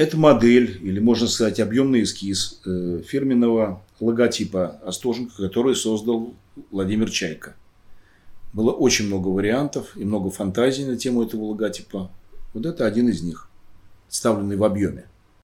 Это модель, или можно сказать, объемный эскиз э, фирменного логотипа Остоженко, который создал Владимир Чайка. Было очень много вариантов и много фантазий на тему этого логотипа. Вот это один из них, представленный в объеме.